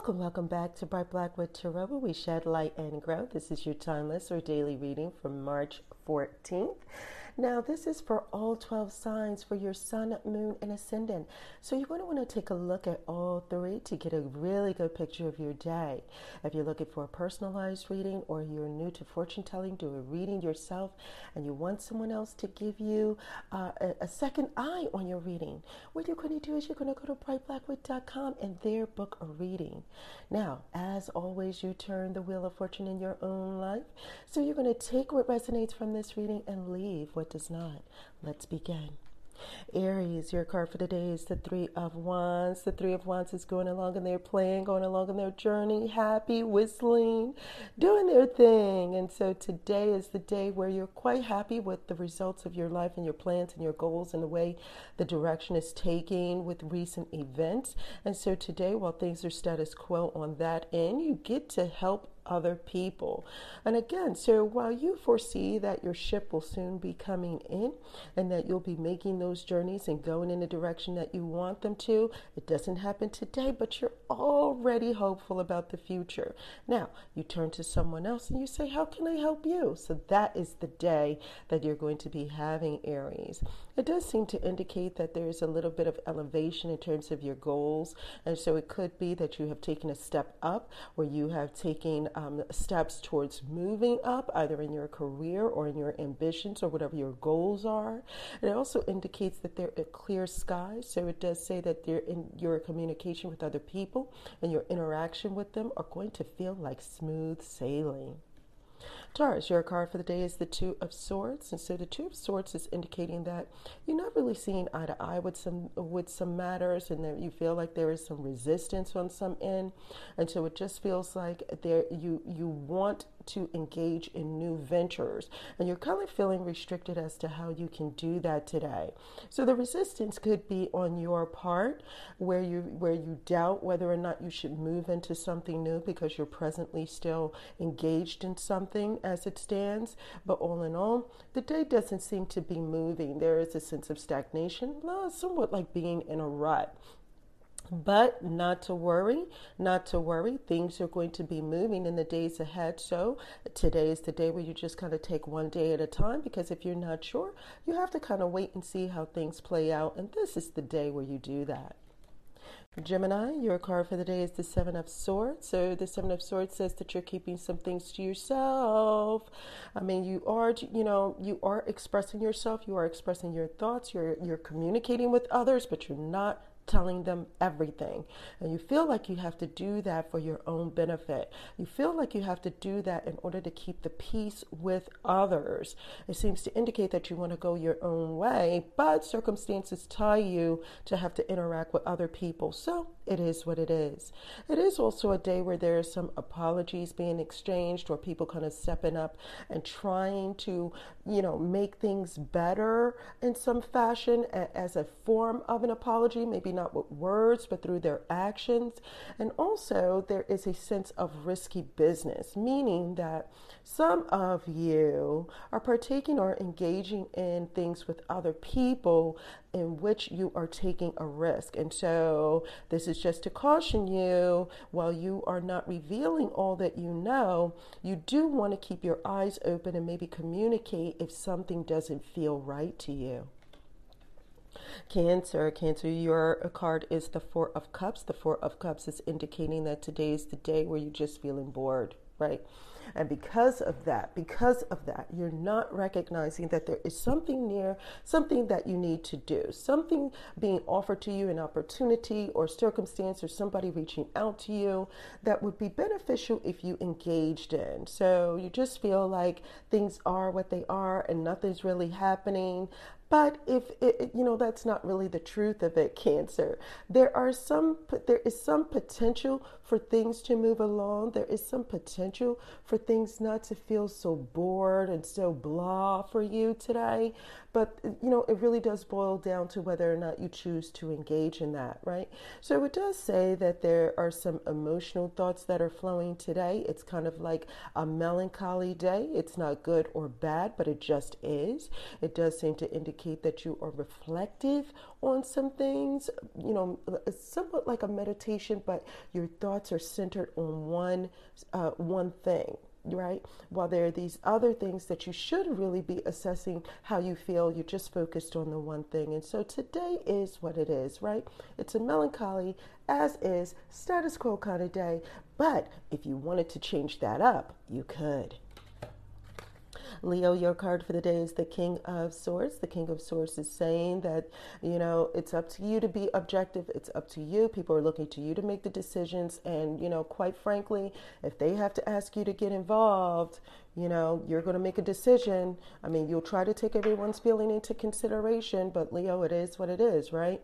Welcome, welcome back to Bright Blackwood Tarot, where we shed light and grow. This is your timeless or daily reading from March 14th. Now, this is for all 12 signs for your sun, moon, and ascendant. So, you're going to want to take a look at all three to get a really good picture of your day. If you're looking for a personalized reading or you're new to fortune telling, do a reading yourself, and you want someone else to give you uh, a, a, second eye on your reading, what you're going to do is you're going to go to brightblackwood.com and there book a reading. Now, as always, you turn the wheel of fortune in your own life. So, you're going to take what resonates from this reading and leave what does not. Let's begin. Aries, your card for the day is the Three of Wands. The Three of Wands is going along and they're playing, going along in their journey, happy, whistling, doing their thing. And so today is the day where you're quite happy with the results of your life and your plans and your goals and the way the direction is taking with recent events. And so today, while things are status quo on that end, you get to help other people. And again, so while you foresee that your ship will soon be coming in and that you'll be making those journeys and going in the direction that you want them to, it doesn't happen today, but you're already hopeful about the future. Now, you turn to someone else and you say, How can I help you? So that is the day that you're going to be having Aries. It does seem to indicate that there is a little bit of elevation in terms of your goals. And so it could be that you have taken a step up where you have taken um, steps towards moving up, either in your career or in your ambitions or whatever your goals are. It also indicates that there are a clear skies. So it does say that in your communication with other people and your interaction with them are going to feel like smooth sailing. Taurus, your card for the day is the Two of Swords, and so the Two of Swords is indicating that you're not really seeing eye to eye with some with some matters, and that you feel like there is some resistance on some end, and so it just feels like there you you want to engage in new ventures. And you're kind of feeling restricted as to how you can do that today. So the resistance could be on your part where you where you doubt whether or not you should move into something new because you're presently still engaged in something as it stands. But all in all, the day doesn't seem to be moving. There is a sense of stagnation, somewhat like being in a rut. But not to worry, not to worry. Things are going to be moving in the days ahead. So today is the day where you just kind of take one day at a time because if you're not sure, you have to kind of wait and see how things play out. And this is the day where you do that. Gemini, your card for the day is the Seven of Swords. So the Seven of Swords says that you're keeping some things to yourself. I mean, you are, you know, you are expressing yourself. You are expressing your thoughts. You're you're communicating with others, but you're not telling them everything. And you feel like you have to do that for your own benefit. You feel like you have to do that in order to keep the peace with others. It seems to indicate that you want to go your own way, but circumstances tie you to have to interact with other people. So it is what it is. It is also a day where there are some apologies being exchanged or people kind of stepping up and trying to, you know, make things better in some fashion as a form of an apology, maybe not with words, but through their actions. And also, there is a sense of risky business, meaning that some of you are partaking or engaging in things with other people in which you are taking a risk. And so, this is just to caution you while you are not revealing all that you know, you do want to keep your eyes open and maybe communicate if something doesn't feel right to you. Cancer, Cancer, your card is the Four of Cups. The Four of Cups is indicating that today is the day where you're just feeling bored, right? And because of that, because of that, you're not recognizing that there is something near, something that you need to do, something being offered to you, an opportunity or circumstance or somebody reaching out to you that would be beneficial if you engaged in. So you just feel like things are what they are and nothing's really happening. But if it, you know that's not really the truth of it, cancer. There are some there is some potential for things to move along. There is some potential for things not to feel so bored and so blah for you today. But you know, it really does boil down to whether or not you choose to engage in that, right? So it does say that there are some emotional thoughts that are flowing today. It's kind of like a melancholy day. It's not good or bad, but it just is. It does seem to indicate that you are reflective on some things, you know, somewhat like a meditation, but your thoughts are centered on one uh, one thing right? While there are these other things that you should really be assessing how you feel, you're just focused on the one thing. And so today is what it is, right? It's a melancholy, as is, status quo kind of day. But if you wanted to change that up, you could. Leo, your card for the day is the King of Swords. The King of Swords is saying that, you know, it's up to you to be objective. It's up to you. People are looking to you to make the decisions. And, you know, quite frankly, if they have to ask you to get involved, you know, you're going to make a decision. I mean, you'll try to take everyone's feeling into consideration, but Leo, it is what it is, right?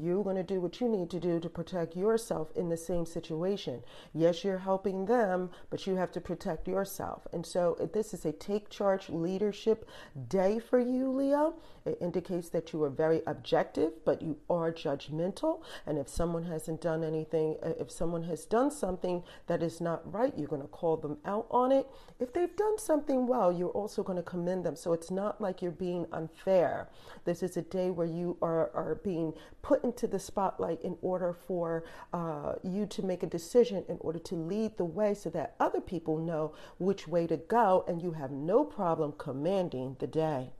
You're going to do what you need to do to protect yourself in the same situation. Yes, you're helping them, but you have to protect yourself. And so this is a take charge leadership day for you, Leo. It indicates that you are very objective, but you are judgmental. And if someone hasn't done anything, uh, if someone has done something that is not right, you're going to call them out on it. If they've done something well, you're also going to commend them. So it's not like you're being unfair. This is a day where you are, are being put into the spotlight in order for uh, you to make a decision, in order to lead the way so that other people know which way to go, and you have no problem commanding the day.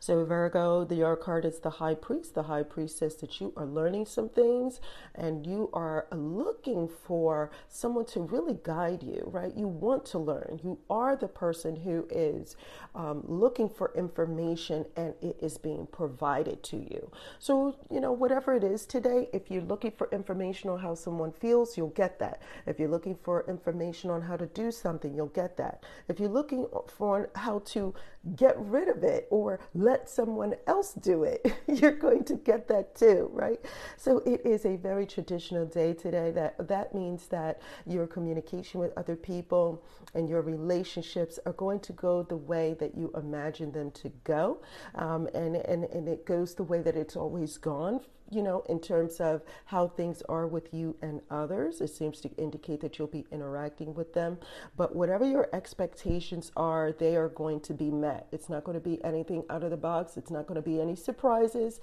So, Virgo, the your card is the high priest. The high priest says that you are learning some things and you are looking for someone to really guide you, right? You want to learn. You are the person who is um, looking for information and it is being provided to you. So, you know, whatever it is today, if you're looking for information on how someone feels, you'll get that. If you're looking for information on how to do something, you'll get that. If you're looking for how to get rid of it or let someone else do it, you're going to get that too, right? So it is a very traditional day today. That that means that your communication with other people and your relationships are going to go the way that you imagine them to go, um, and and and it goes the way that it's always gone you know, in terms of how things are with you and others. It seems to indicate that you'll be interacting with them. But whatever your expectations are, they are going to be met. It's not going to be anything out of the box. It's not going to be any surprises.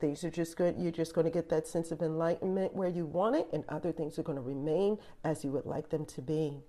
Things are just good. You're just going to get that sense of enlightenment where you want it, and other things are going to remain as you would like them to be.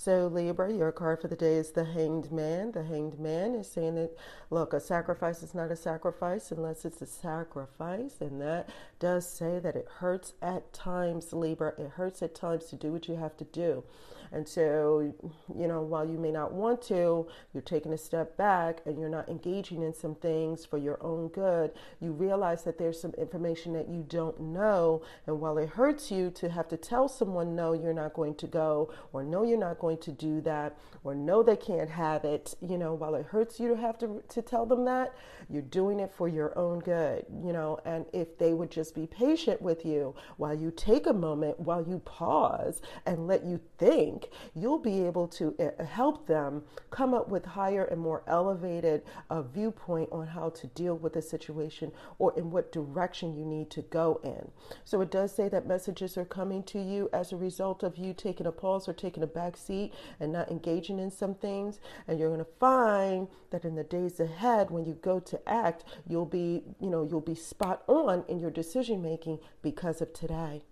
So, Libra, your card for the day is the Hanged Man. The Hanged Man is saying that, look, a sacrifice is not a sacrifice unless it's a sacrifice. And that does say that it hurts at times, Libra. It hurts at times to do what you have to do. And so, you know, while you may not want to, you're taking a step back and you're not engaging in some things for your own good. You realize that there's some information that you don't know. And while it hurts you to have to tell someone, no, you're not going to go, or no, you're not going to do that, or no, they can't have it, you know, while it hurts you to have to, to tell them that, you're doing it for your own good, you know. And if they would just be patient with you while you take a moment, while you pause and let you think think, you'll be able to uh, help them come up with higher and more elevated uh, viewpoint on how to deal with the situation or in what direction you need to go in. So it does say that messages are coming to you as a result of you taking a pause or taking a back seat and not engaging in some things. And you're going to find that in the days ahead, when you go to act, you'll be, you know, you'll be spot on in your decision making because of today.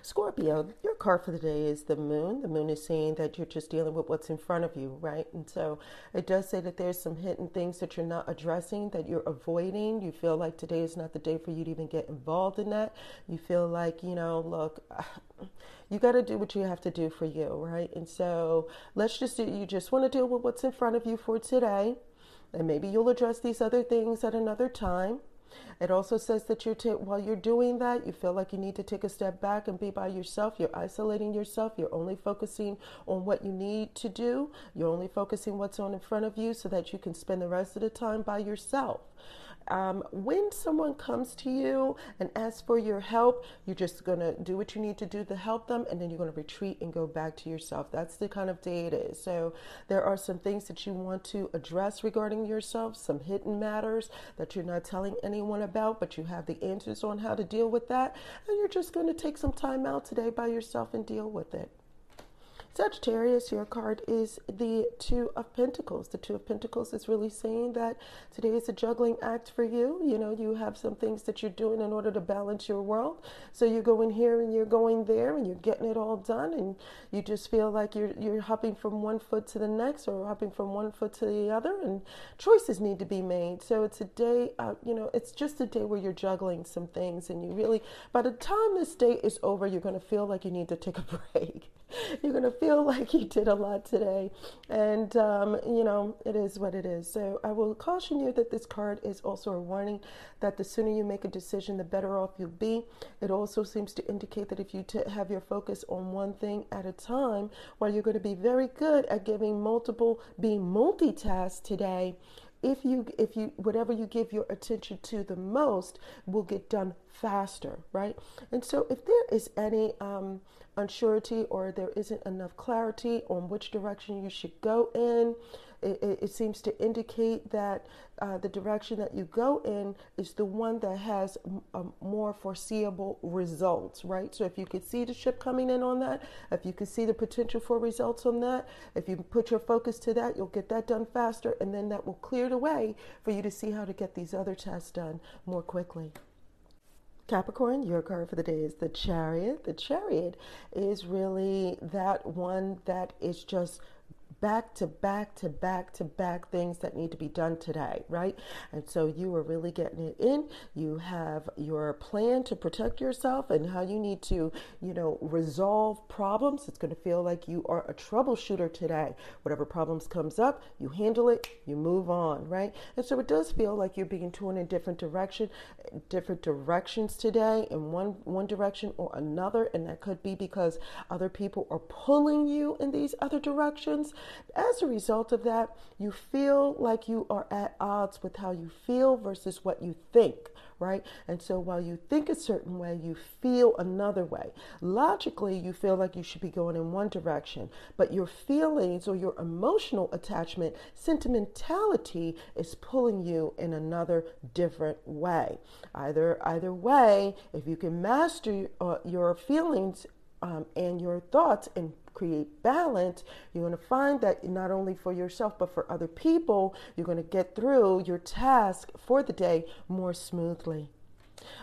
Scorpio, your card for the day is the moon. The moon is saying that you're just dealing with what's in front of you, right? And so it does say that there's some hidden things that you're not addressing, that you're avoiding. You feel like today is not the day for you to even get involved in that. You feel like, you know, look, you got to do what you have to do for you, right? And so let's just do, you just want to deal with what's in front of you for today. And maybe you'll address these other things at another time. It also says that you're t- while you're doing that, you feel like you need to take a step back and be by yourself. You're isolating yourself. You're only focusing on what you need to do. You're only focusing what's on in front of you so that you can spend the rest of the time by yourself. Um, when someone comes to you and asks for your help, you're just going to do what you need to do to help them, and then you're going to retreat and go back to yourself. That's the kind of day it is. So, there are some things that you want to address regarding yourself, some hidden matters that you're not telling anyone about, but you have the answers on how to deal with that. And you're just going to take some time out today by yourself and deal with it. Sagittarius, your card is the Two of Pentacles. The Two of Pentacles is really saying that today is a juggling act for you. You know, you have some things that you're doing in order to balance your world. So you're going here and you're going there and you're getting it all done and you just feel like you're you're hopping from one foot to the next or hopping from one foot to the other and choices need to be made. So it's a day, uh, you know, it's just a day where you're juggling some things and you really, by the time this day is over, you're going to feel like you need to take a break. you're going to feel like you did a lot today. And, um, you know, it is what it is. So I will caution you that this card is also a warning that the sooner you make a decision, the better off you'll be. It also seems to indicate that if you t- have your focus on one thing at a time, while you're going to be very good at giving multiple, being multitasked today, if you if you whatever you give your attention to the most will get done faster right and so if there is any um, unsurety or there isn't enough clarity on which direction you should go in. It, it, seems to indicate that uh, the direction that you go in is the one that has more foreseeable results, right? So if you could see the ship coming in on that, if you could see the potential for results on that, if you put your focus to that, you'll get that done faster, and then that will clear the way for you to see how to get these other tests done more quickly. Capricorn, your card for the day is the Chariot. The Chariot is really that one that is just back to back to back to back things that need to be done today, right? And so you are really getting it in. You have your plan to protect yourself and how you need to, you know, resolve problems. It's going to feel like you are a troubleshooter today. Whatever problems comes up, you handle it, you move on, right? And so it does feel like you're being torn in different direction, different directions today, in one one direction or another, and that could be because other people are pulling you in these other directions. As a result of that, you feel like you are at odds with how you feel versus what you think, right? And so while you think a certain way, you feel another way. Logically, you feel like you should be going in one direction, but your feelings or your emotional attachment, sentimentality is pulling you in another different way. Either either way, if you can master uh, your feelings um, and your thoughts and create balance, you're going to find that not only for yourself but for other people, you're going to get through your task for the day more smoothly.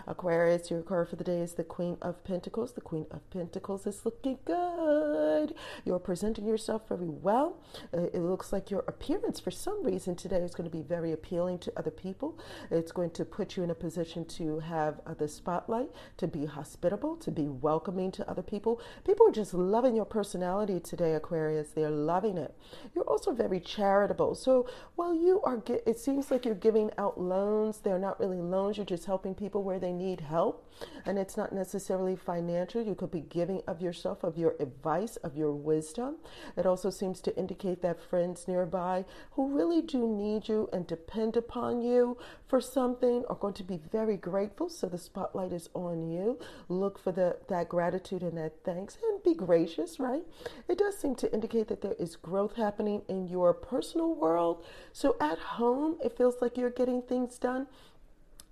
Aquarius, your card for the day is the Queen of Pentacles. The Queen of Pentacles is looking good. You're presenting yourself very well. Uh, it looks like your appearance, for some reason, today is going to be very appealing to other people. It's going to put you in a position to have uh, the spotlight, to be hospitable, to be welcoming to other people. People are just loving your personality today, Aquarius. They're loving it. You're also very charitable. So while you are, it seems like you're giving out loans, they're not really loans, you're just helping people where they need help. And it's not necessarily financial. You could be giving of yourself, of your advice, of your wisdom. It also seems to indicate that friends nearby who really do need you and depend upon you for something are going to be very grateful. So the spotlight is on you. Look for the, that gratitude and that thanks and be gracious, right? It does seem to indicate that there is growth happening in your personal world. So at home, it feels like you're getting things done.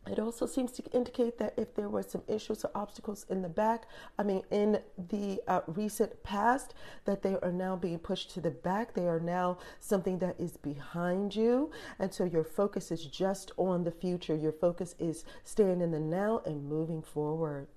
It also seems to indicate that if there were some issues or obstacles in the back, I mean, in the uh, recent past, that they are now being pushed to the back. They are now something that is behind you. And so your focus is just on the future. Your focus is staying in the now and moving forward.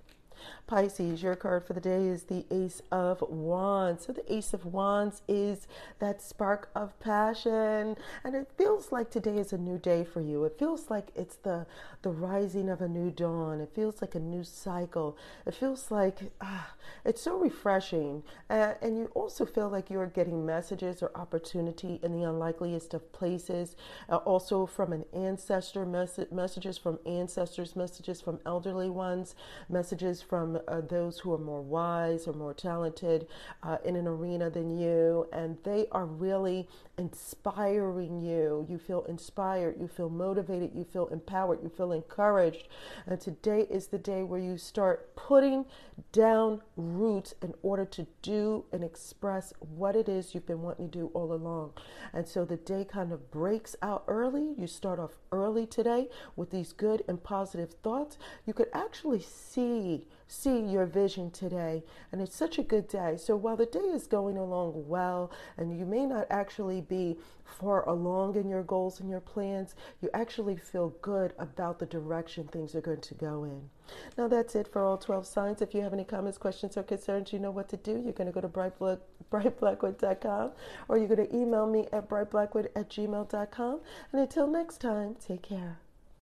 Pisces, your card for the day is the Ace of Wands. So the Ace of Wands is that spark of passion, and it feels like today is a new day for you. It feels like it's the the rising of a new dawn. It feels like a new cycle. It feels like ah, it's so refreshing, uh, and you also feel like you're getting messages or opportunity in the unlikeliest of places. Uh, also from an ancestor, mess- messages from ancestors, messages from elderly ones, messages from uh, those who are more wise or more talented uh, in an arena than you, and they are really inspiring you. You feel inspired, you feel motivated, you feel empowered, you feel encouraged. And today is the day where you start putting down roots in order to do and express what it is you've been wanting to do all along. And so the day kind of breaks out early. You start off early today with these good and positive thoughts. You could actually see see your vision today and it's such a good day. So while the day is going along well and you may not actually be far along in your goals and your plans, you actually feel good about the direction things are going to go in. Now that's it for all 12 signs. If you have any comments, questions, or concerns, you know what to do. You're going to go to brightblack, brightblackwood.com or you're going to email me at brightblackwood at gmail.com. And until next time, take care.